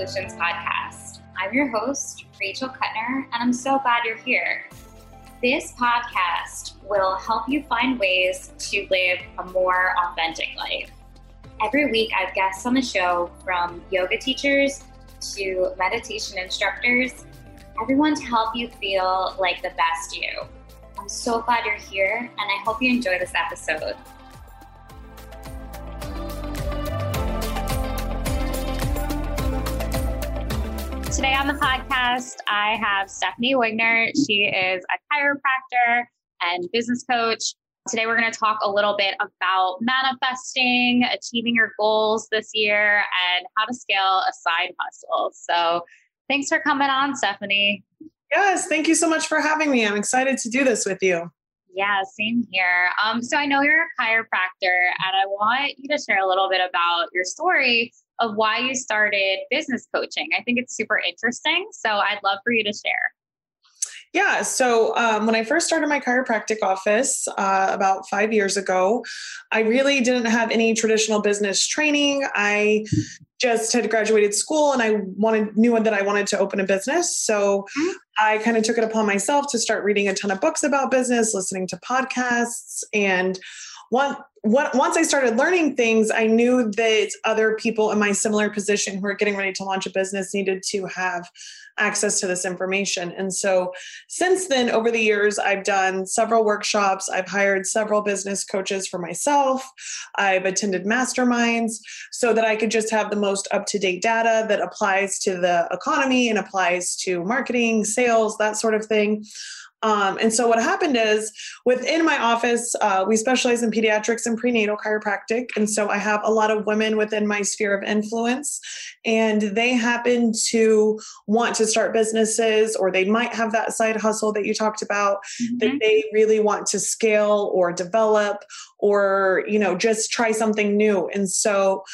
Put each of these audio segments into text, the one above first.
Solutions podcast. I'm your host, Rachel Kuttner, and I'm so glad you're here. This podcast will help you find ways to live a more authentic life. Every week, I have guests on the show from yoga teachers to meditation instructors, everyone to help you feel like the best you. I'm so glad you're here, and I hope you enjoy this episode. Today on the podcast, I have Stephanie Wigner. She is a chiropractor and business coach. Today, we're going to talk a little bit about manifesting, achieving your goals this year, and how to scale a side hustle. So, thanks for coming on, Stephanie. Yes, thank you so much for having me. I'm excited to do this with you. Yeah, same here. Um, so I know you're a chiropractor, and I want you to share a little bit about your story of why you started business coaching. I think it's super interesting. So I'd love for you to share. Yeah. So um, when I first started my chiropractic office uh, about five years ago, I really didn't have any traditional business training. I just had graduated school and I wanted knew that I wanted to open a business. So mm-hmm. I kind of took it upon myself to start reading a ton of books about business, listening to podcasts, and once I started learning things, I knew that other people in my similar position who are getting ready to launch a business needed to have access to this information. And so since then, over the years, I've done several workshops. I've hired several business coaches for myself. I've attended masterminds so that I could just have the most up to date data that applies to the economy and applies to marketing, sales, that sort of thing. Um, and so what happened is within my office, uh, we specialize in pediatrics and prenatal chiropractic. And so I have a lot of women within my sphere of influence, and they happen to want to start businesses, or they might have that side hustle that you talked about mm-hmm. that they really want to scale or develop, or, you know, just try something new. And so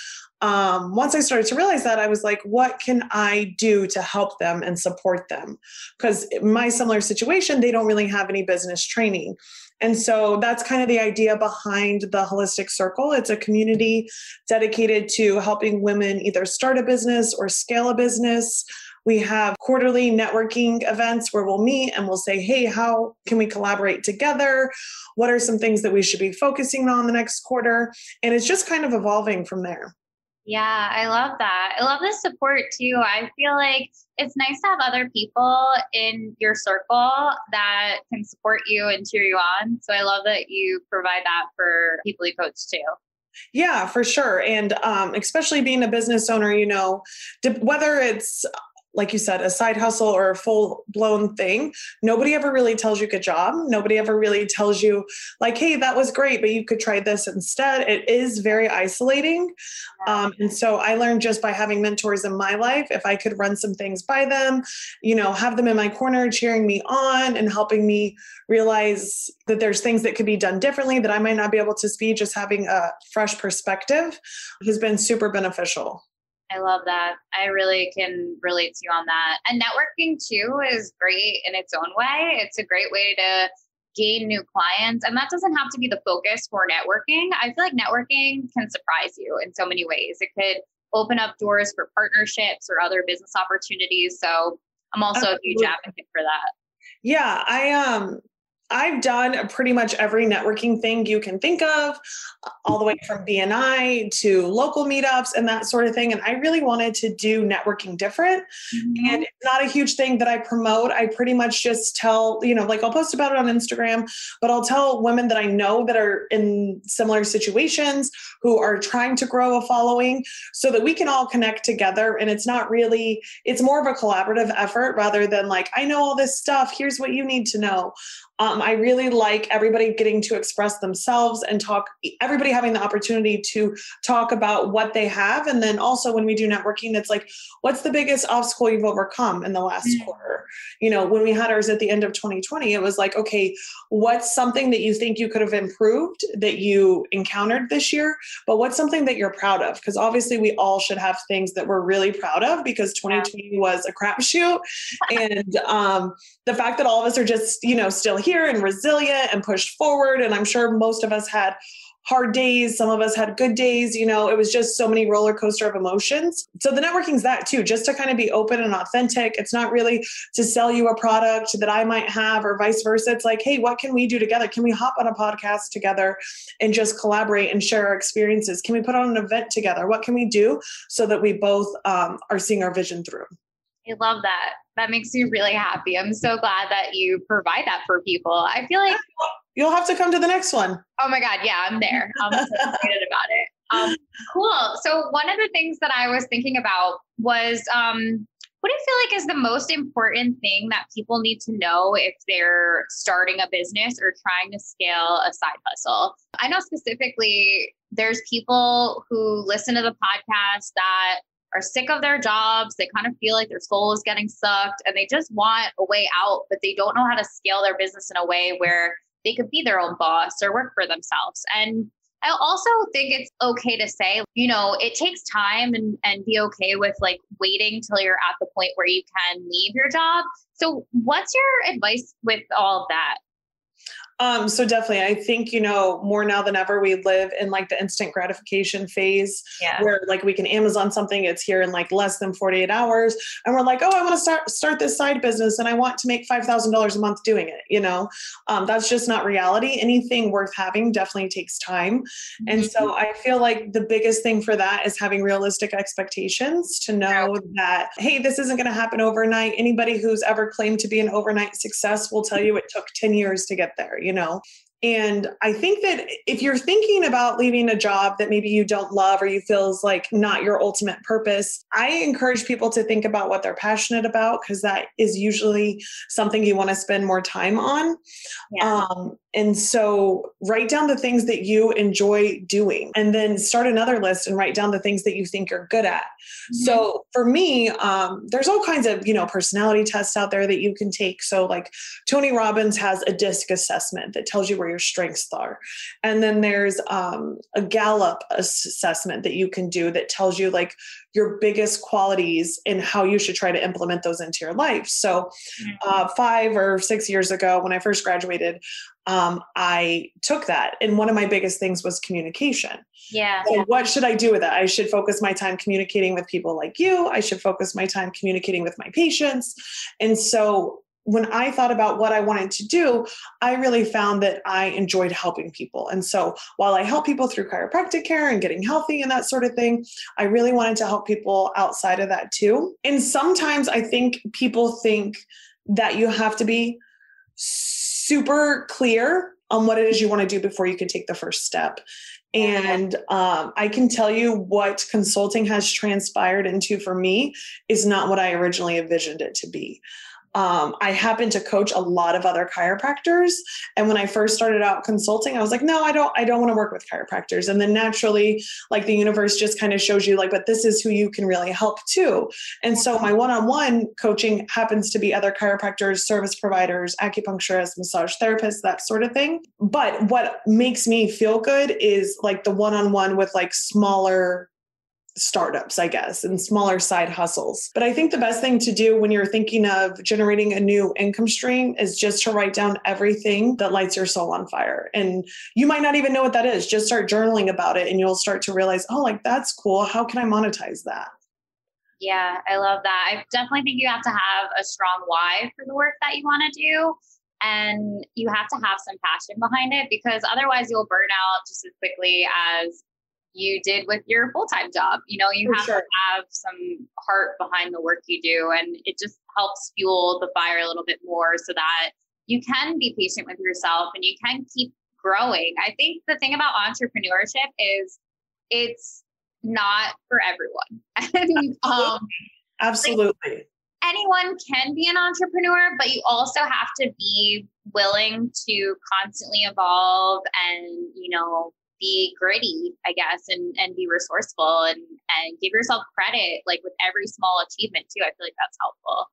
um, once I started to realize that, I was like, what can I do to help them and support them? Because my similar situation, they don't really have any business training. And so that's kind of the idea behind the Holistic Circle. It's a community dedicated to helping women either start a business or scale a business. We have quarterly networking events where we'll meet and we'll say, hey, how can we collaborate together? What are some things that we should be focusing on the next quarter? And it's just kind of evolving from there. Yeah, I love that. I love the support too. I feel like it's nice to have other people in your circle that can support you and cheer you on. So I love that you provide that for people you coach too. Yeah, for sure. And um, especially being a business owner, you know, whether it's like you said, a side hustle or a full blown thing, nobody ever really tells you good job. Nobody ever really tells you, like, hey, that was great, but you could try this instead. It is very isolating. Um, and so I learned just by having mentors in my life, if I could run some things by them, you know, have them in my corner cheering me on and helping me realize that there's things that could be done differently that I might not be able to see, just having a fresh perspective has been super beneficial. I love that. I really can relate to you on that. And networking too is great in its own way. It's a great way to gain new clients. And that doesn't have to be the focus for networking. I feel like networking can surprise you in so many ways. It could open up doors for partnerships or other business opportunities. So I'm also a huge advocate for that. Yeah, I um I've done pretty much every networking thing you can think of, all the way from BNI to local meetups and that sort of thing. And I really wanted to do networking different. Mm-hmm. And it's not a huge thing that I promote. I pretty much just tell, you know, like I'll post about it on Instagram, but I'll tell women that I know that are in similar situations who are trying to grow a following so that we can all connect together. And it's not really, it's more of a collaborative effort rather than like, I know all this stuff. Here's what you need to know. Um, I really like everybody getting to express themselves and talk, everybody having the opportunity to talk about what they have. And then also when we do networking, it's like, what's the biggest obstacle you've overcome in the last mm-hmm. quarter? You know, when we had ours at the end of 2020, it was like, okay, what's something that you think you could have improved that you encountered this year? But what's something that you're proud of? Because obviously we all should have things that we're really proud of because 2020 yeah. was a crapshoot. and um, the fact that all of us are just, you know, still here and resilient and pushed forward. And I'm sure most of us had hard days. Some of us had good days. You know, it was just so many roller coaster of emotions. So the networking's that too, just to kind of be open and authentic. It's not really to sell you a product that I might have or vice versa. It's like, hey, what can we do together? Can we hop on a podcast together and just collaborate and share our experiences? Can we put on an event together? What can we do so that we both um, are seeing our vision through? I love that. That makes me really happy. I'm so glad that you provide that for people. I feel like you'll have to come to the next one. Oh my God. Yeah, I'm there. I'm so excited about it. Um, cool. So one of the things that I was thinking about was um, what do you feel like is the most important thing that people need to know if they're starting a business or trying to scale a side hustle? I know specifically there's people who listen to the podcast that are sick of their jobs. They kind of feel like their soul is getting sucked and they just want a way out, but they don't know how to scale their business in a way where they could be their own boss or work for themselves. And I also think it's okay to say, you know, it takes time and, and be okay with like waiting till you're at the point where you can leave your job. So, what's your advice with all that? Um, so definitely, I think you know more now than ever. We live in like the instant gratification phase, yeah. where like we can Amazon something, it's here in like less than forty eight hours, and we're like, oh, I want to start start this side business, and I want to make five thousand dollars a month doing it. You know, um, that's just not reality. Anything worth having definitely takes time, mm-hmm. and so I feel like the biggest thing for that is having realistic expectations to know yeah. that hey, this isn't going to happen overnight. Anybody who's ever claimed to be an overnight success will tell you it took ten years to get there you know and I think that if you're thinking about leaving a job that maybe you don't love or you feels like not your ultimate purpose, I encourage people to think about what they're passionate about because that is usually something you want to spend more time on. Yeah. Um, and so write down the things that you enjoy doing and then start another list and write down the things that you think you're good at. Mm-hmm. So for me, um, there's all kinds of, you know, personality tests out there that you can take. So like Tony Robbins has a DISC assessment that tells you where your strengths are. And then there's um, a Gallup assessment that you can do that tells you like your biggest qualities and how you should try to implement those into your life. So, mm-hmm. uh, five or six years ago, when I first graduated, um, I took that. And one of my biggest things was communication. Yeah. So, what should I do with that? I should focus my time communicating with people like you. I should focus my time communicating with my patients. And so, when I thought about what I wanted to do, I really found that I enjoyed helping people. And so while I help people through chiropractic care and getting healthy and that sort of thing, I really wanted to help people outside of that too. And sometimes I think people think that you have to be super clear on what it is you want to do before you can take the first step. And um, I can tell you what consulting has transpired into for me is not what I originally envisioned it to be um, I happen to coach a lot of other chiropractors, and when I first started out consulting, I was like, no, I don't, I don't want to work with chiropractors. And then naturally, like the universe just kind of shows you, like, but this is who you can really help too. And so my one-on-one coaching happens to be other chiropractors, service providers, acupuncturists, massage therapists, that sort of thing. But what makes me feel good is like the one-on-one with like smaller startups, I guess, and smaller side hustles. But I think the best thing to do when you're thinking of generating a new income stream is just to write down everything that lights your soul on fire. And you might not even know what that is. Just start journaling about it and you'll start to realize, oh, like that's cool. How can I monetize that? Yeah, I love that. I definitely think you have to have a strong why for the work that you want to do. And you have to have some passion behind it because otherwise you'll burn out just as quickly as you did with your full-time job. You know you For have sure. to have some heart behind the work you do and it just helps fuel the fire a little bit more so that you can be patient with yourself and you can keep growing. I think the thing about entrepreneurship is it's not for everyone. And um, absolutely. Like, anyone can be an entrepreneur but you also have to be willing to constantly evolve and you know be gritty, I guess, and and be resourceful and and give yourself credit like with every small achievement too. I feel like that's helpful.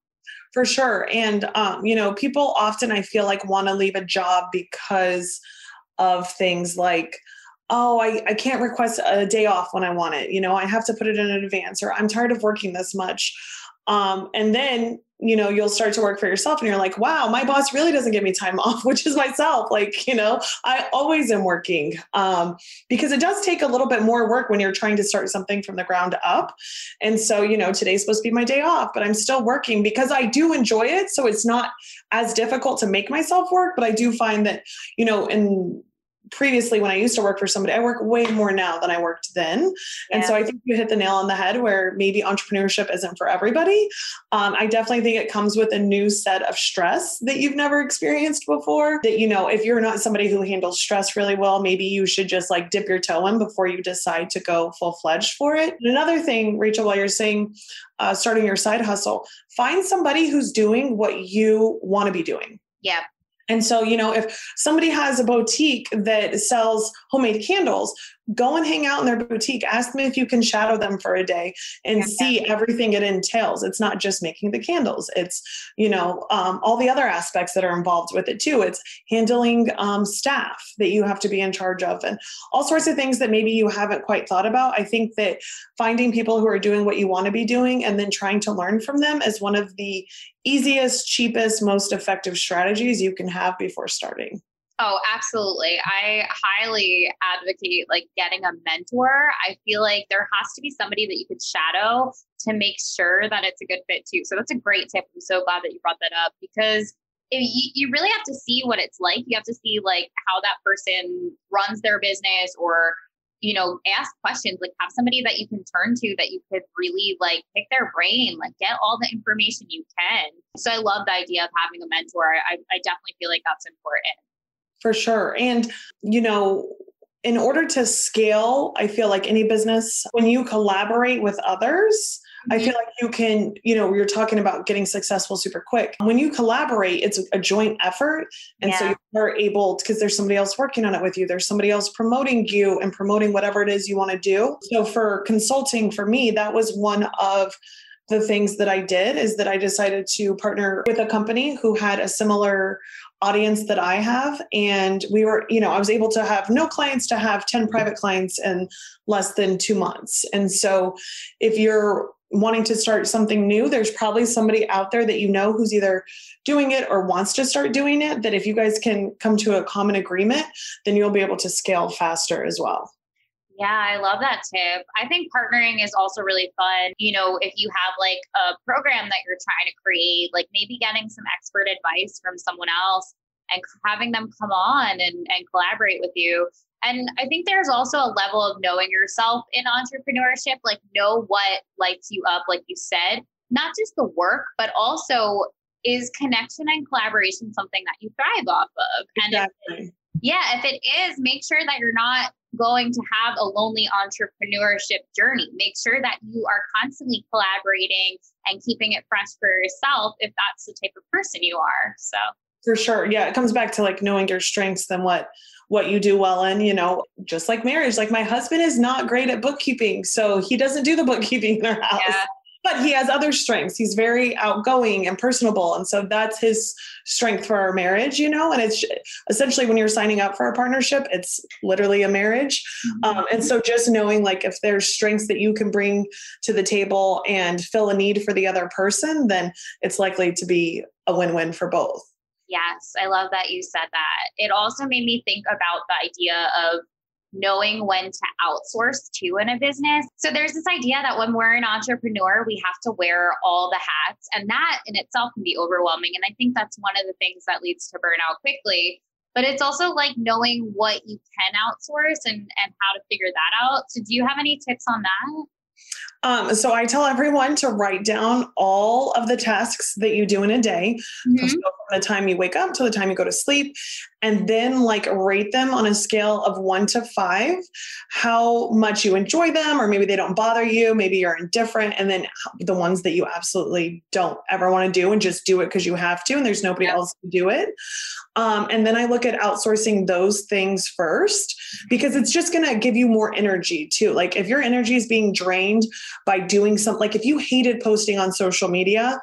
For sure. And um, you know, people often I feel like want to leave a job because of things like oh I, I can't request a day off when i want it you know i have to put it in advance or i'm tired of working this much um, and then you know you'll start to work for yourself and you're like wow my boss really doesn't give me time off which is myself like you know i always am working um, because it does take a little bit more work when you're trying to start something from the ground up. And so you know today's supposed to be my day off but i'm still working because i do enjoy it. So it's not as difficult to make myself work but i do find that you know in previously when I used to work for somebody, I work way more now than I worked then. Yeah. And so I think you hit the nail on the head where maybe entrepreneurship isn't for everybody. Um, I definitely think it comes with a new set of stress that you've never experienced before. That, you know, if you're not somebody who handles stress really well, maybe you should just like dip your toe in before you decide to go full fledged for it. And another thing, Rachel, while you're saying uh, starting your side hustle, find somebody who's doing what you want to be doing. Yeah. And so, you know, if somebody has a boutique that sells homemade candles, go and hang out in their boutique. Ask them if you can shadow them for a day and yeah. see everything it entails. It's not just making the candles, it's, you know, um, all the other aspects that are involved with it too. It's handling um, staff that you have to be in charge of and all sorts of things that maybe you haven't quite thought about. I think that finding people who are doing what you want to be doing and then trying to learn from them is one of the easiest, cheapest, most effective strategies you can have before starting. Oh, absolutely. I highly advocate like getting a mentor. I feel like there has to be somebody that you could shadow to make sure that it's a good fit too. So that's a great tip. I'm so glad that you brought that up because you, you really have to see what it's like. You have to see like how that person runs their business or you know ask questions like have somebody that you can turn to that you could really like pick their brain like get all the information you can so i love the idea of having a mentor i, I definitely feel like that's important for sure. And, you know, in order to scale, I feel like any business, when you collaborate with others, I mm-hmm. feel like you can, you know, you're talking about getting successful super quick. When you collaborate, it's a joint effort. And yeah. so you're able, because there's somebody else working on it with you, there's somebody else promoting you and promoting whatever it is you want to do. So for consulting, for me, that was one of the things that I did is that I decided to partner with a company who had a similar audience that I have. And we were, you know, I was able to have no clients to have 10 private clients in less than two months. And so if you're wanting to start something new, there's probably somebody out there that you know who's either doing it or wants to start doing it. That if you guys can come to a common agreement, then you'll be able to scale faster as well. Yeah, I love that tip. I think partnering is also really fun. You know, if you have like a program that you're trying to create, like maybe getting some expert advice from someone else and having them come on and, and collaborate with you. And I think there's also a level of knowing yourself in entrepreneurship, like know what lights you up, like you said, not just the work, but also is connection and collaboration something that you thrive off of? And exactly. if, yeah, if it is, make sure that you're not going to have a lonely entrepreneurship journey. Make sure that you are constantly collaborating and keeping it fresh for yourself if that's the type of person you are. So for sure. Yeah, it comes back to like knowing your strengths and what what you do well in, you know, just like marriage. Like my husband is not great at bookkeeping, so he doesn't do the bookkeeping in our house. Yeah but he has other strengths. He's very outgoing and personable. And so that's his strength for our marriage, you know? And it's essentially when you're signing up for a partnership, it's literally a marriage. Mm-hmm. Um, and so just knowing like if there's strengths that you can bring to the table and fill a need for the other person, then it's likely to be a win win for both. Yes, I love that you said that. It also made me think about the idea of knowing when to outsource to in a business. So there's this idea that when we're an entrepreneur, we have to wear all the hats, and that in itself can be overwhelming. And I think that's one of the things that leads to burnout quickly. But it's also like knowing what you can outsource and, and how to figure that out. So, do you have any tips on that? Um, so I tell everyone to write down all of the tasks that you do in a day, mm-hmm. from the time you wake up to the time you go to sleep, and then like rate them on a scale of one to five, how much you enjoy them, or maybe they don't bother you, maybe you're indifferent, and then the ones that you absolutely don't ever want to do and just do it because you have to, and there's nobody yeah. else to do it. Um, and then I look at outsourcing those things first because it's just going to give you more energy too. Like if your energy is being drained by doing something, like if you hated posting on social media,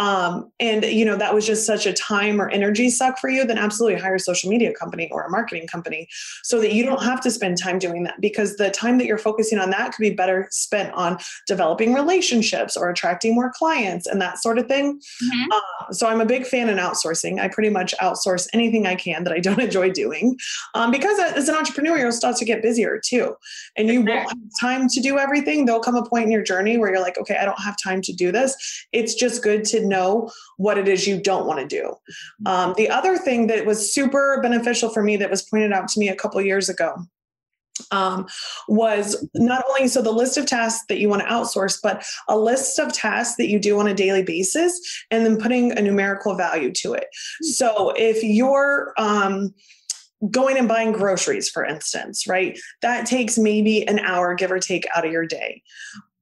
um, and you know that was just such a time or energy suck for you then absolutely hire a social media company or a marketing company so that you don't have to spend time doing that because the time that you're focusing on that could be better spent on developing relationships or attracting more clients and that sort of thing. Mm-hmm. uh, so i'm a big fan in outsourcing. I pretty much outsource anything i can that i don't enjoy doing um, because as an entrepreneur you'll start to get busier too. And you won't have time to do everything. There'll come a point in your journey where you're like okay i don't have time to do this. It's just good to know what it is you don't want to do. Um, the other thing that was super beneficial for me that was pointed out to me a couple years ago um, was not only so the list of tasks that you want to outsource, but a list of tasks that you do on a daily basis, and then putting a numerical value to it. So if you're um, going and buying groceries, for instance, right, that takes maybe an hour, give or take, out of your day.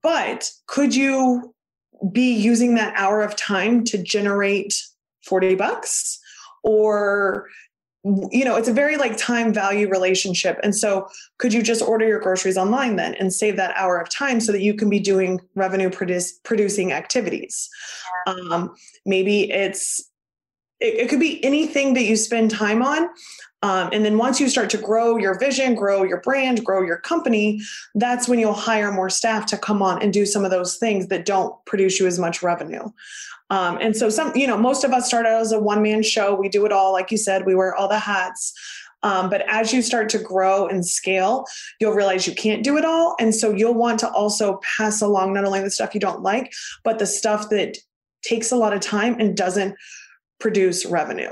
But could you be using that hour of time to generate 40 bucks or you know it's a very like time value relationship. And so could you just order your groceries online then and save that hour of time so that you can be doing revenue produce, producing activities? Um, maybe it's it, it could be anything that you spend time on um, and then once you start to grow your vision, grow your brand, grow your company, that's when you'll hire more staff to come on and do some of those things that don't produce you as much revenue. Um, and so some, you know, most of us start out as a one man show. We do it all, like you said, we wear all the hats. Um, but as you start to grow and scale, you'll realize you can't do it all. And so you'll want to also pass along not only the stuff you don't like, but the stuff that takes a lot of time and doesn't produce revenue.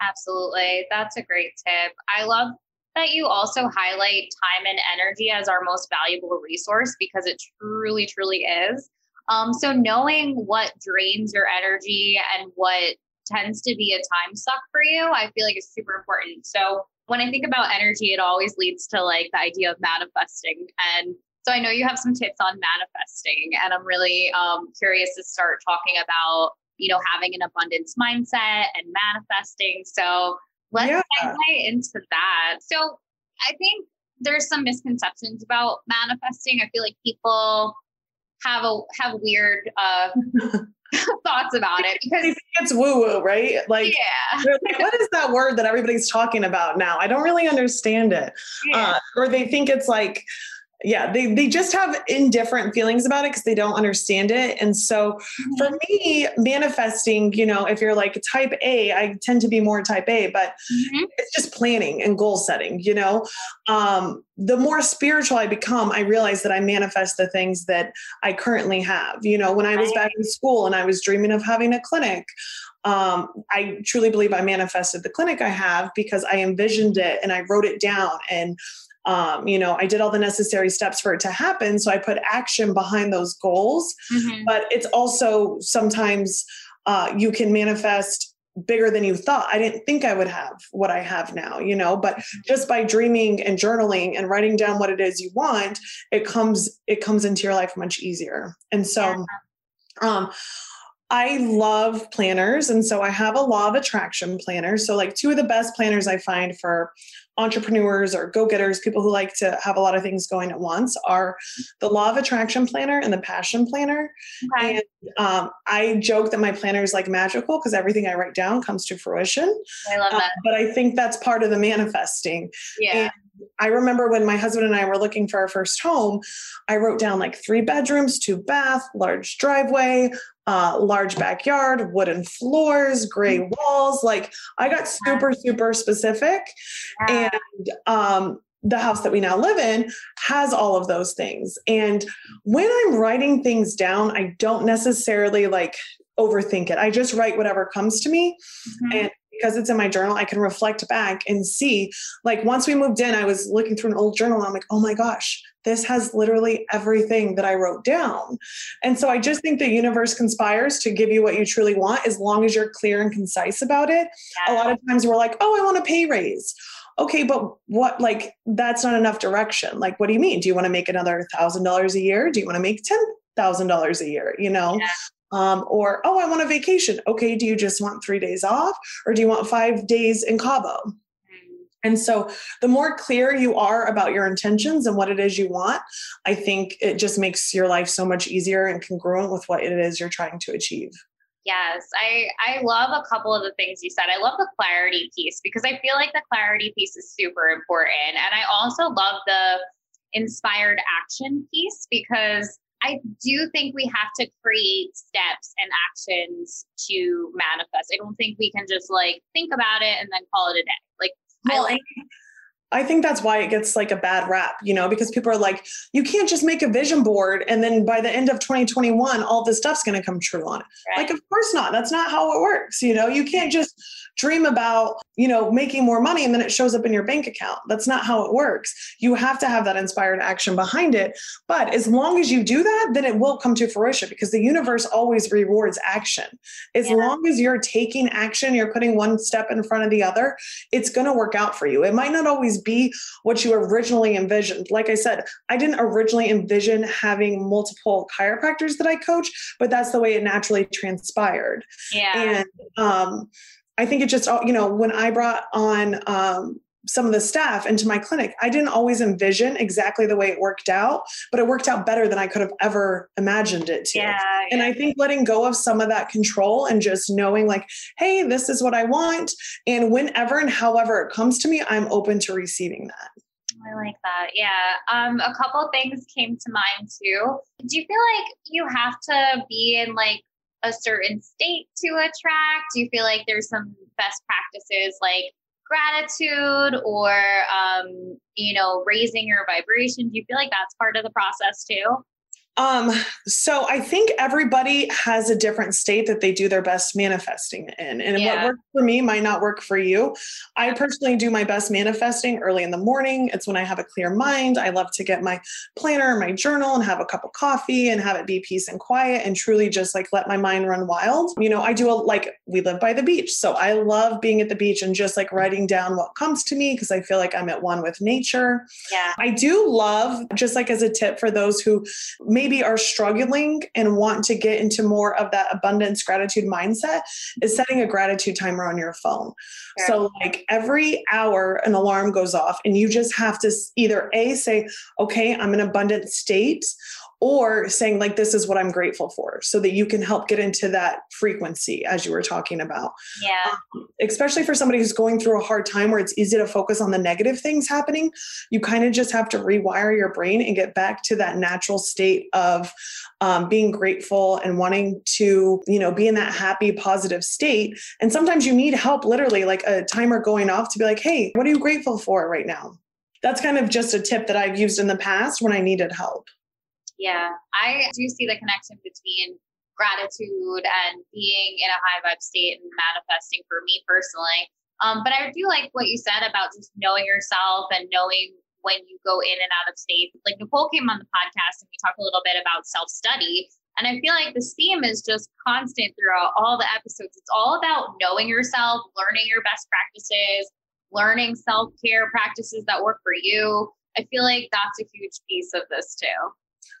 Absolutely. That's a great tip. I love that you also highlight time and energy as our most valuable resource because it truly, truly is. Um, so, knowing what drains your energy and what tends to be a time suck for you, I feel like is super important. So, when I think about energy, it always leads to like the idea of manifesting. And so, I know you have some tips on manifesting, and I'm really um, curious to start talking about you know, having an abundance mindset and manifesting. So let's yeah. segue into that. So I think there's some misconceptions about manifesting. I feel like people have a have weird uh thoughts about it because it's woo woo, right? Like, yeah. like, what is that word that everybody's talking about now? I don't really understand it. Yeah. Uh, or they think it's like yeah they, they just have indifferent feelings about it because they don't understand it and so mm-hmm. for me manifesting you know if you're like type a i tend to be more type a but mm-hmm. it's just planning and goal setting you know um, the more spiritual i become i realize that i manifest the things that i currently have you know when i was back in school and i was dreaming of having a clinic um, I truly believe I manifested the clinic I have because I envisioned it and I wrote it down and um, you know, I did all the necessary steps for it to happen. So I put action behind those goals. Mm-hmm. But it's also sometimes uh, you can manifest bigger than you thought. I didn't think I would have what I have now, you know, but mm-hmm. just by dreaming and journaling and writing down what it is you want, it comes it comes into your life much easier. And so yeah. um I love planners. And so I have a law of attraction planner. So, like, two of the best planners I find for entrepreneurs or go getters, people who like to have a lot of things going at once, are the Law of Attraction Planner and the Passion Planner. Okay. And um, I joke that my planner is like magical because everything I write down comes to fruition. I love uh, that. Um, but I think that's part of the manifesting. Yeah. And I remember when my husband and I were looking for our first home, I wrote down like three bedrooms, two bath, large driveway, uh, large backyard, wooden floors, gray mm. walls. Like I got super, super specific. And um, the house that we now live in has all of those things. And when I'm writing things down, I don't necessarily like overthink it. I just write whatever comes to me. Mm-hmm. And because it's in my journal, I can reflect back and see. Like once we moved in, I was looking through an old journal. And I'm like, oh my gosh, this has literally everything that I wrote down. And so I just think the universe conspires to give you what you truly want as long as you're clear and concise about it. Yeah. A lot of times we're like, oh, I want a pay raise. Okay, but what, like, that's not enough direction. Like, what do you mean? Do you want to make another thousand dollars a year? Do you want to make ten thousand dollars a year? You know? Yeah. Um, or, oh, I want a vacation. Okay, do you just want three days off or do you want five days in Cabo? And so, the more clear you are about your intentions and what it is you want, I think it just makes your life so much easier and congruent with what it is you're trying to achieve. Yes, I I love a couple of the things you said. I love the clarity piece because I feel like the clarity piece is super important, and I also love the inspired action piece because I do think we have to create steps and actions to manifest. I don't think we can just like think about it and then call it a day. Like well, I like I think that's why it gets like a bad rap, you know, because people are like, you can't just make a vision board and then by the end of 2021, all this stuff's going to come true on it. Right. Like, of course not. That's not how it works. You know, you can't just dream about, you know, making more money and then it shows up in your bank account. That's not how it works. You have to have that inspired action behind it. But as long as you do that, then it will come to fruition because the universe always rewards action. As yeah. long as you're taking action, you're putting one step in front of the other, it's going to work out for you. It might not always be what you originally envisioned. Like I said, I didn't originally envision having multiple chiropractors that I coach, but that's the way it naturally transpired. Yeah. And um, I think it just, you know, when I brought on um, some of the staff into my clinic, I didn't always envision exactly the way it worked out, but it worked out better than I could have ever imagined it to. Yeah, and. I think letting go of some of that control and just knowing, like, hey, this is what I want. And whenever and however it comes to me, I'm open to receiving that. I like that. Yeah. Um, a couple things came to mind too. Do you feel like you have to be in like a certain state to attract? Do you feel like there's some best practices like gratitude or um, you know raising your vibration? Do you feel like that's part of the process too? Um, so I think everybody has a different state that they do their best manifesting in. And yeah. what works for me might not work for you. I personally do my best manifesting early in the morning. It's when I have a clear mind. I love to get my planner, my journal, and have a cup of coffee and have it be peace and quiet and truly just like let my mind run wild. You know, I do a like we live by the beach. So I love being at the beach and just like writing down what comes to me because I feel like I'm at one with nature. Yeah. I do love just like as a tip for those who may maybe are struggling and want to get into more of that abundance gratitude mindset is mm-hmm. setting a gratitude timer on your phone. Sure. So, like every hour, an alarm goes off, and you just have to either A, say, okay, I'm in abundant state, or saying like this is what i'm grateful for so that you can help get into that frequency as you were talking about. Yeah. Um, especially for somebody who's going through a hard time where it's easy to focus on the negative things happening you kind of just have to rewire your brain and get back to that natural state of um, being grateful and wanting to you know be in that happy positive state. And sometimes you need help literally like a timer going off to be like hey what are you grateful for right now? That's kind of just a tip that I've used in the past when I needed help. Yeah, I do see the connection between gratitude and being in a high vibe state and manifesting for me personally. Um, but I do like what you said about just knowing yourself and knowing when you go in and out of state. Like Nicole came on the podcast and we talked a little bit about self study. And I feel like this theme is just constant throughout all the episodes. It's all about knowing yourself, learning your best practices, learning self care practices that work for you. I feel like that's a huge piece of this too.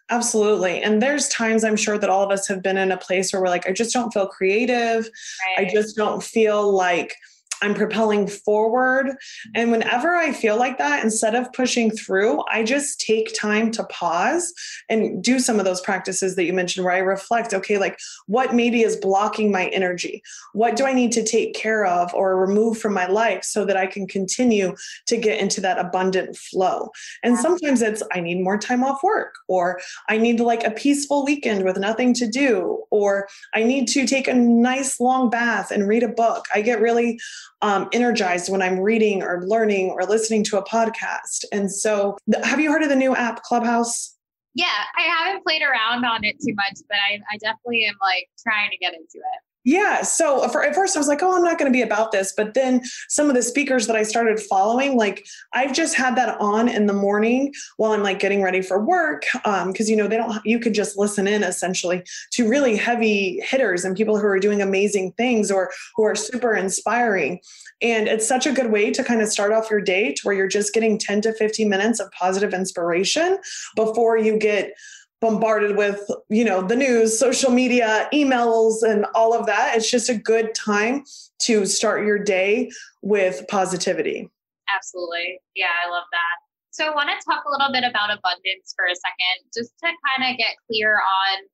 Absolutely. And there's times I'm sure that all of us have been in a place where we're like, I just don't feel creative. Right. I just don't feel like I'm propelling forward. And whenever I feel like that, instead of pushing through, I just take time to pause and do some of those practices that you mentioned where I reflect, okay, like what maybe is blocking my energy? What do I need to take care of or remove from my life so that I can continue to get into that abundant flow? And sometimes it's, I need more time off work, or I need like a peaceful weekend with nothing to do, or I need to take a nice long bath and read a book. I get really um, energized when I'm reading or learning or listening to a podcast. And so, have you heard of the new app Clubhouse? Yeah, I haven't played around on it too much, but I, I definitely am like trying to get into it. Yeah. So for, at first I was like, oh, I'm not going to be about this. But then some of the speakers that I started following, like I've just had that on in the morning while I'm like getting ready for work. Um, cause you know, they don't, you could just listen in essentially to really heavy hitters and people who are doing amazing things or who are super inspiring. And it's such a good way to kind of start off your day to where you're just getting 10 to 15 minutes of positive inspiration before you get bombarded with you know the news social media emails and all of that. It's just a good time to start your day with positivity. Absolutely. Yeah i love that. So i want to talk a little bit about abundance for a second just to kind of get clear on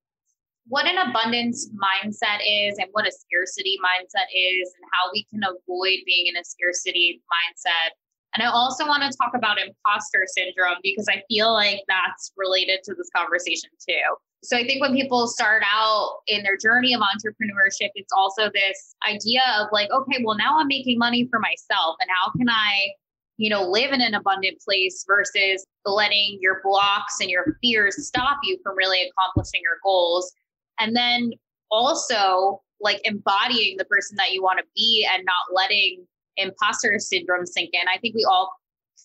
what an abundance mindset is and what a scarcity mindset is and how we can avoid being in a scarcity mindset. And I also want to talk about imposter syndrome because I feel like that's related to this conversation too. So I think when people start out in their journey of entrepreneurship, it's also this idea of like, okay, well, now I'm making money for myself. And how can I, you know, live in an abundant place versus letting your blocks and your fears stop you from really accomplishing your goals? And then also like embodying the person that you want to be and not letting imposter syndrome sink in. I think we all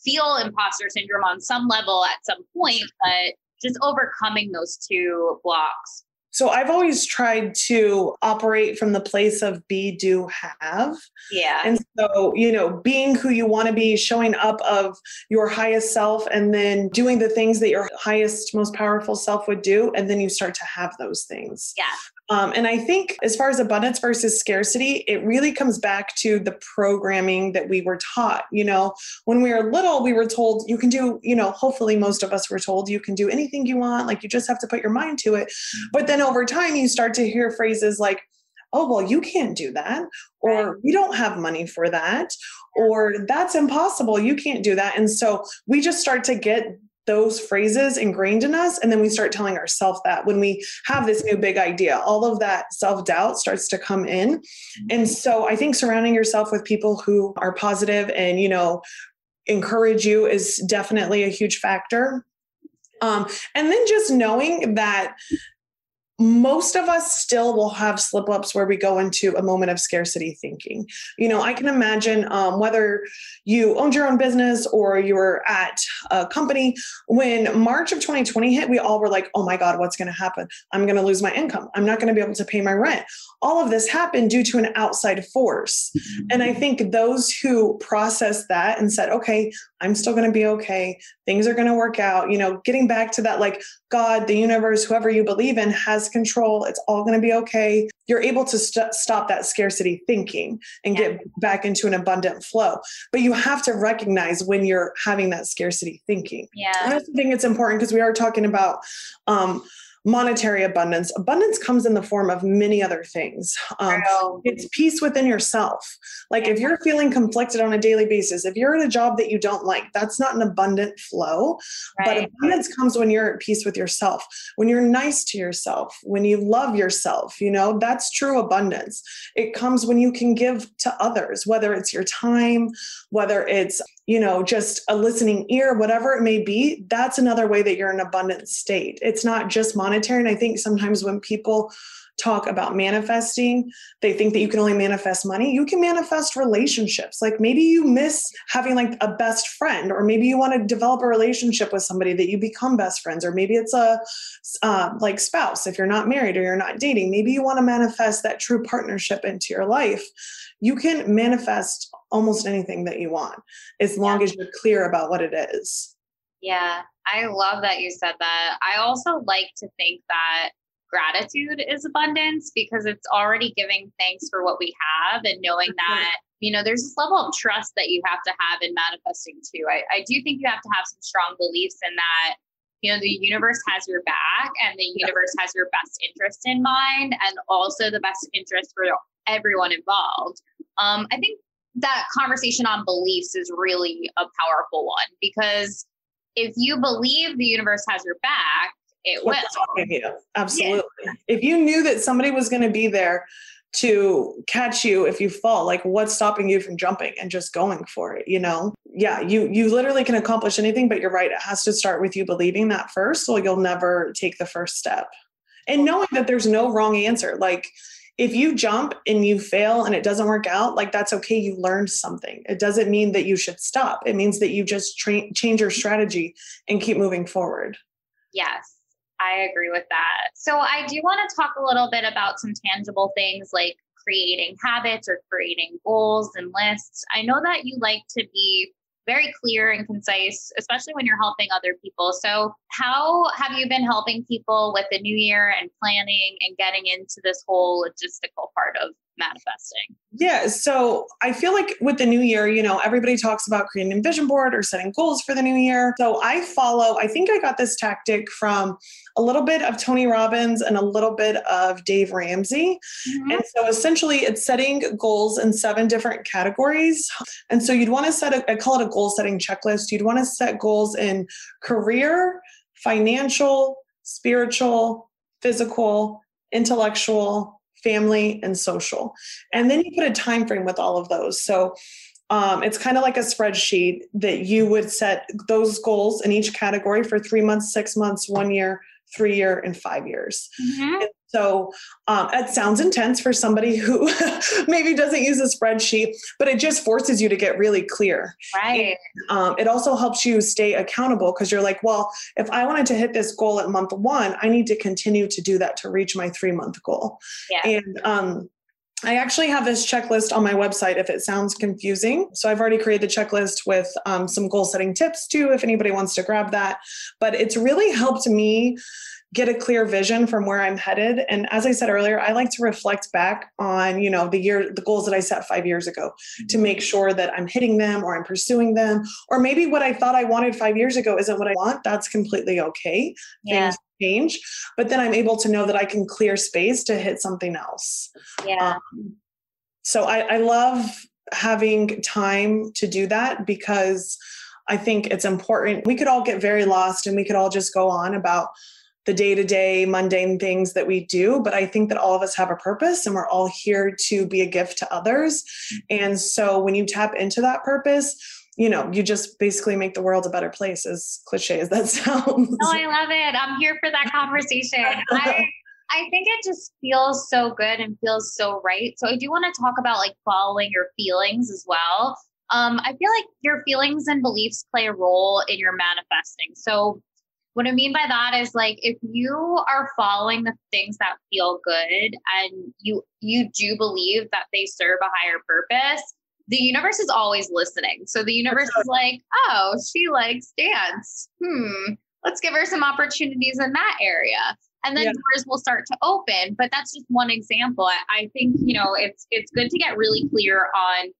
feel imposter syndrome on some level at some point, but just overcoming those two blocks. So I've always tried to operate from the place of be, do, have. Yeah. And so, you know, being who you want to be, showing up of your highest self, and then doing the things that your highest, most powerful self would do. And then you start to have those things. Yeah. Um, and I think as far as abundance versus scarcity, it really comes back to the programming that we were taught. You know, when we were little, we were told you can do, you know, hopefully most of us were told you can do anything you want, like you just have to put your mind to it. But then over time, you start to hear phrases like, oh, well, you can't do that, or we don't have money for that, or that's impossible, you can't do that. And so we just start to get those phrases ingrained in us and then we start telling ourselves that when we have this new big idea all of that self-doubt starts to come in. And so i think surrounding yourself with people who are positive and you know encourage you is definitely a huge factor. Um, and then just knowing that most of us still will have slip ups where we go into a moment of scarcity thinking. You know, I can imagine um, whether you owned your own business or you were at a company, when March of 2020 hit, we all were like, oh my God, what's going to happen? I'm going to lose my income. I'm not going to be able to pay my rent. All of this happened due to an outside force. Mm-hmm. And I think those who processed that and said, okay, I'm still going to be okay. Things are going to work out, you know, getting back to that like God, the universe, whoever you believe in has control. It's all going to be okay. You're able to st- stop that scarcity thinking and yeah. get back into an abundant flow. But you have to recognize when you're having that scarcity thinking. Yeah. And I think it's important because we are talking about um, monetary abundance. Abundance comes in the form of many other things. Um, it's peace within yourself. Like if you're feeling conflicted on a daily basis, if you're in a job that you don't like, that's not an abundant flow. Right. But abundance comes when you're at peace with yourself, when you're nice to yourself, when you love yourself. You know, that's true abundance. It comes when you can give to others, whether it's your time, whether it's you know, just a listening ear, whatever it may be, that's another way that you're in abundant state. It's not just monetary. And I think sometimes when people talk about manifesting, they think that you can only manifest money. You can manifest relationships. Like maybe you miss having like a best friend, or maybe you want to develop a relationship with somebody that you become best friends, or maybe it's a uh, like spouse if you're not married or you're not dating. Maybe you want to manifest that true partnership into your life. You can manifest almost anything that you want as long yeah. as you're clear about what it is. Yeah, I love that you said that. I also like to think that gratitude is abundance because it's already giving thanks for what we have and knowing that you know there's this level of trust that you have to have in manifesting too I, I do think you have to have some strong beliefs in that you know the universe has your back and the universe has your best interest in mind and also the best interest for everyone involved um, i think that conversation on beliefs is really a powerful one because if you believe the universe has your back, it will. You. Absolutely. Yeah. If you knew that somebody was going to be there to catch you if you fall, like what's stopping you from jumping and just going for it, you know? Yeah, you you literally can accomplish anything, but you're right. It has to start with you believing that first, or you'll never take the first step. And knowing that there's no wrong answer. Like if you jump and you fail and it doesn't work out, like that's okay. You learned something. It doesn't mean that you should stop. It means that you just tra- change your strategy and keep moving forward. Yes, I agree with that. So I do want to talk a little bit about some tangible things like creating habits or creating goals and lists. I know that you like to be very clear and concise, especially when you're helping other people. So, how have you been helping people with the new year and planning and getting into this whole logistical part of manifesting? Yeah. So I feel like with the new year, you know, everybody talks about creating a vision board or setting goals for the new year. So I follow, I think I got this tactic from a little bit of Tony Robbins and a little bit of Dave Ramsey. Mm-hmm. And so essentially it's setting goals in seven different categories. And so you'd want to set a, I call it a goal setting checklist. You'd want to set goals in career, financial, spiritual, physical, intellectual, family, and social. And then you put a time frame with all of those. So um, it's kind of like a spreadsheet that you would set those goals in each category for three months, six months, one year, three year, and five years. Mm-hmm. And so um, it sounds intense for somebody who maybe doesn't use a spreadsheet, but it just forces you to get really clear. Right. And, um, it also helps you stay accountable because you're like, well, if I wanted to hit this goal at month one, I need to continue to do that to reach my three month goal. Yeah. And um, I actually have this checklist on my website if it sounds confusing. So I've already created the checklist with um, some goal setting tips too, if anybody wants to grab that. But it's really helped me get a clear vision from where I'm headed. And as I said earlier, I like to reflect back on, you know, the year, the goals that I set five years ago to mm-hmm. make sure that I'm hitting them or I'm pursuing them. Or maybe what I thought I wanted five years ago isn't what I want. That's completely okay. Yeah. Things change. But then I'm able to know that I can clear space to hit something else. Yeah. Um, so I, I love having time to do that because I think it's important. We could all get very lost and we could all just go on about the day to day mundane things that we do. But I think that all of us have a purpose and we're all here to be a gift to others. And so when you tap into that purpose, you know, you just basically make the world a better place, as cliche as that sounds. Oh, I love it. I'm here for that conversation. I, I think it just feels so good and feels so right. So I do want to talk about like following your feelings as well. Um, I feel like your feelings and beliefs play a role in your manifesting. So what I mean by that is like if you are following the things that feel good and you you do believe that they serve a higher purpose, the universe is always listening. So the universe is like, "Oh, she likes dance. Hmm, let's give her some opportunities in that area." And then yeah. doors will start to open. But that's just one example. I, I think, you know, it's it's good to get really clear on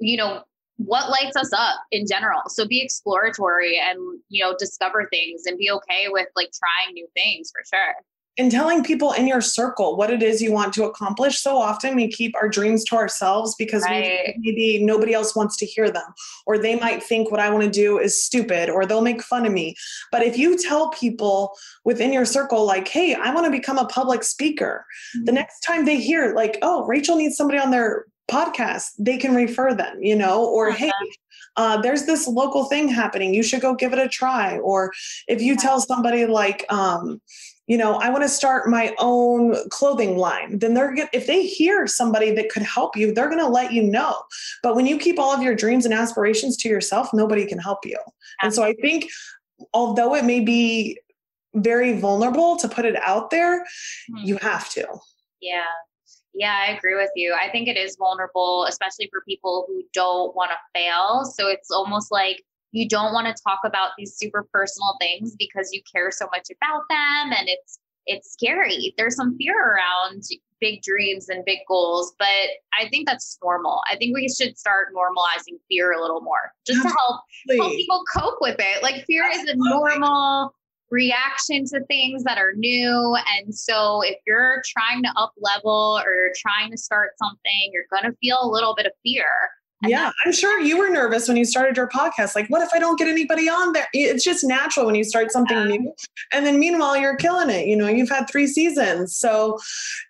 you know what lights us up in general. So be exploratory and, you know, discover things and be okay with like trying new things for sure. And telling people in your circle what it is you want to accomplish. So often we keep our dreams to ourselves because right. maybe nobody else wants to hear them, or they might think what I want to do is stupid, or they'll make fun of me. But if you tell people within your circle, like, hey, I want to become a public speaker, mm-hmm. the next time they hear, like, oh, Rachel needs somebody on their podcast, they can refer them, you know, or uh-huh. hey, uh, there's this local thing happening. You should go give it a try. Or if you tell somebody like, um, you know, I want to start my own clothing line, then they're going if they hear somebody that could help you, they're going to let you know. But when you keep all of your dreams and aspirations to yourself, nobody can help you. And so I think although it may be very vulnerable to put it out there, mm-hmm. you have to. Yeah. Yeah, I agree with you. I think it is vulnerable, especially for people who don't want to fail. So it's almost like you don't want to talk about these super personal things because you care so much about them and it's it's scary. There's some fear around big dreams and big goals, but I think that's normal. I think we should start normalizing fear a little more just to help, help people cope with it. Like fear is a normal reaction to things that are new. And so if you're trying to up level or trying to start something, you're going to feel a little bit of fear yeah, I'm sure you were nervous when you started your podcast. Like, what if I don't get anybody on there? It's just natural when you start something yeah. new. And then meanwhile, you're killing it. You know, you've had three seasons. So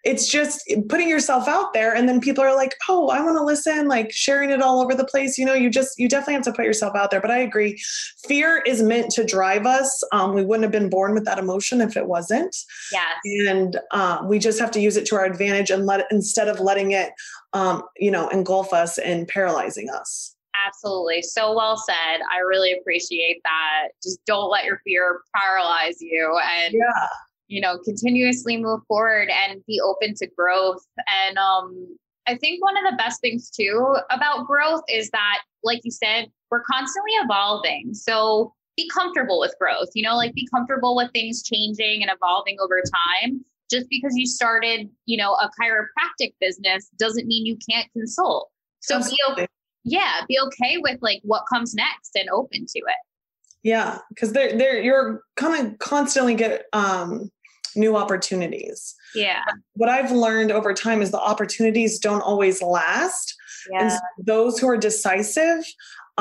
it's just putting yourself out there. And then people are like, oh, I want to listen, like sharing it all over the place. You know, you just, you definitely have to put yourself out there. But I agree. Fear is meant to drive us. Um, we wouldn't have been born with that emotion if it wasn't. Yes. And uh, we just have to use it to our advantage and let instead of letting it um, you know, engulf us and paralyzing us. Absolutely. So well said. I really appreciate that. Just don't let your fear paralyze you and yeah. you know, continuously move forward and be open to growth. And um I think one of the best things too about growth is that like you said, we're constantly evolving. So be comfortable with growth, you know, like be comfortable with things changing and evolving over time just because you started, you know, a chiropractic business doesn't mean you can't consult. So Absolutely. be yeah, be okay with like what comes next and open to it. Yeah, because they're they're you're gonna constantly get um new opportunities. Yeah. What I've learned over time is the opportunities don't always last. Yeah. And those who are decisive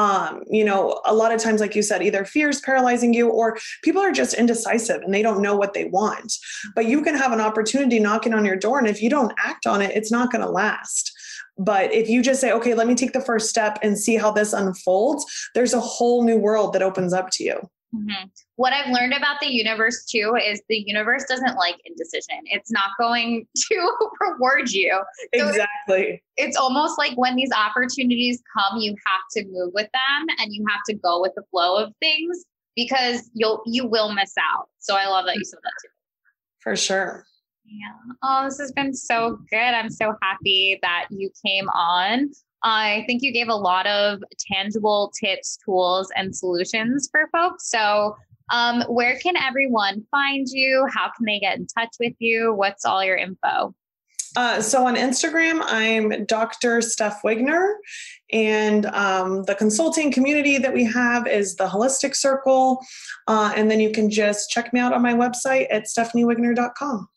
um, you know, a lot of times, like you said, either fear is paralyzing you or people are just indecisive and they don't know what they want. But you can have an opportunity knocking on your door, and if you don't act on it, it's not going to last. But if you just say, okay, let me take the first step and see how this unfolds, there's a whole new world that opens up to you. Mm-hmm. What I've learned about the universe too is the universe doesn't like indecision. It's not going to reward you. So exactly. It's, it's almost like when these opportunities come, you have to move with them and you have to go with the flow of things because you'll you will miss out. So I love that you said that too. For sure. Yeah. Oh, this has been so good. I'm so happy that you came on. I think you gave a lot of tangible tips, tools, and solutions for folks. So, um, where can everyone find you? How can they get in touch with you? What's all your info? Uh, so on Instagram, I'm Dr. Steph Wigner, and um, the consulting community that we have is the Holistic Circle. Uh, and then you can just check me out on my website at stephaniewigner.com.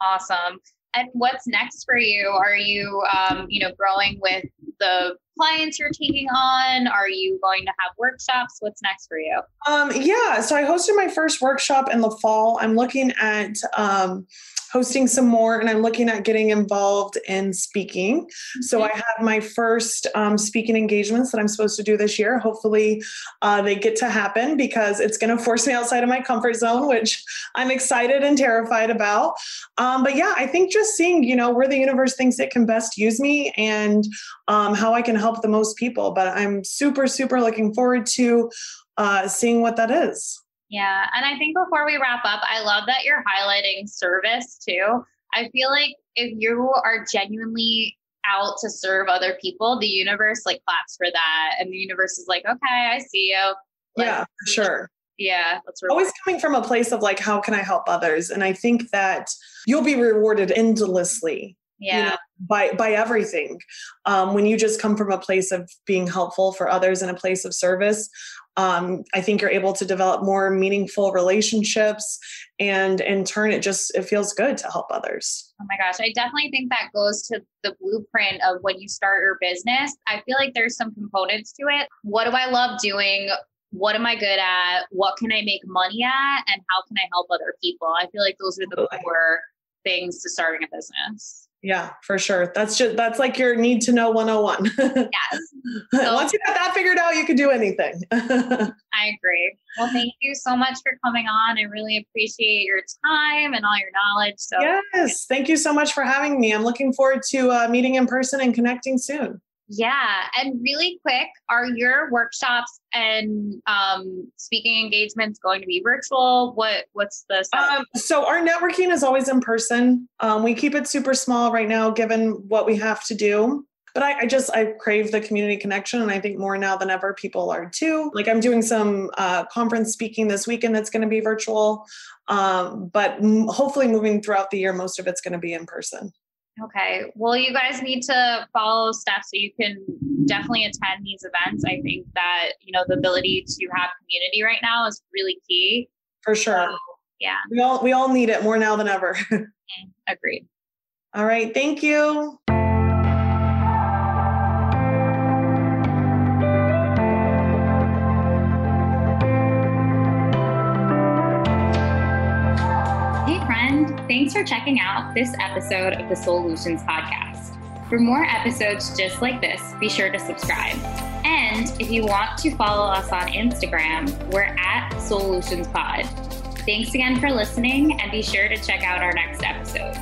Awesome. And what's next for you? Are you, um, you know, growing with the clients you're taking on? Are you going to have workshops? What's next for you? Um, yeah, so I hosted my first workshop in the fall. I'm looking at um, hosting some more and I'm looking at getting involved in speaking. So I have my first um, speaking engagements that I'm supposed to do this year. Hopefully, uh, they get to happen because it's going to force me outside of my comfort zone, which I'm excited and terrified about. Um, but yeah, I think just seeing, you know, where the universe thinks it can best use me and um, how I can help the most people. But I'm super, super looking forward to uh, seeing what that is. Yeah. And I think before we wrap up, I love that you're highlighting service too. I feel like if you are genuinely out to serve other people, the universe like claps for that. And the universe is like, okay, I see you. Like, yeah, for sure. Yeah, that's always coming from a place of like, how can I help others? And I think that you'll be rewarded endlessly yeah. You know, by by everything um, when you just come from a place of being helpful for others and a place of service um, i think you're able to develop more meaningful relationships and in turn it just it feels good to help others oh my gosh i definitely think that goes to the blueprint of when you start your business i feel like there's some components to it what do i love doing what am I good at? What can I make money at? And how can I help other people? I feel like those are the core things to starting a business. Yeah, for sure. That's just that's like your need to know 101. yes. So, Once you got that figured out, you can do anything. I agree. Well, thank you so much for coming on. I really appreciate your time and all your knowledge. So Yes, thank you so much for having me. I'm looking forward to uh, meeting in person and connecting soon. Yeah. And really quick, are your workshops and um, speaking engagements going to be virtual? What What's the um, so our networking is always in person. Um, we keep it super small right now, given what we have to do. But I, I, just I crave the community connection, and I think more now than ever people are too. Like I'm doing some uh, conference speaking this weekend that's going to be virtual, um, but m- hopefully moving throughout the year, most of it's going to be in person. Okay. Well, you guys need to follow Steph's so you can definitely attend these events. I think that, you know, the ability to have community right now is really key. For sure. So, yeah. We all we all need it more now than ever. Mm-hmm. Agreed. All right. Thank you. Thanks for checking out this episode of the Solutions Podcast. For more episodes just like this, be sure to subscribe. And if you want to follow us on Instagram, we're at Solutions Pod. Thanks again for listening, and be sure to check out our next episode.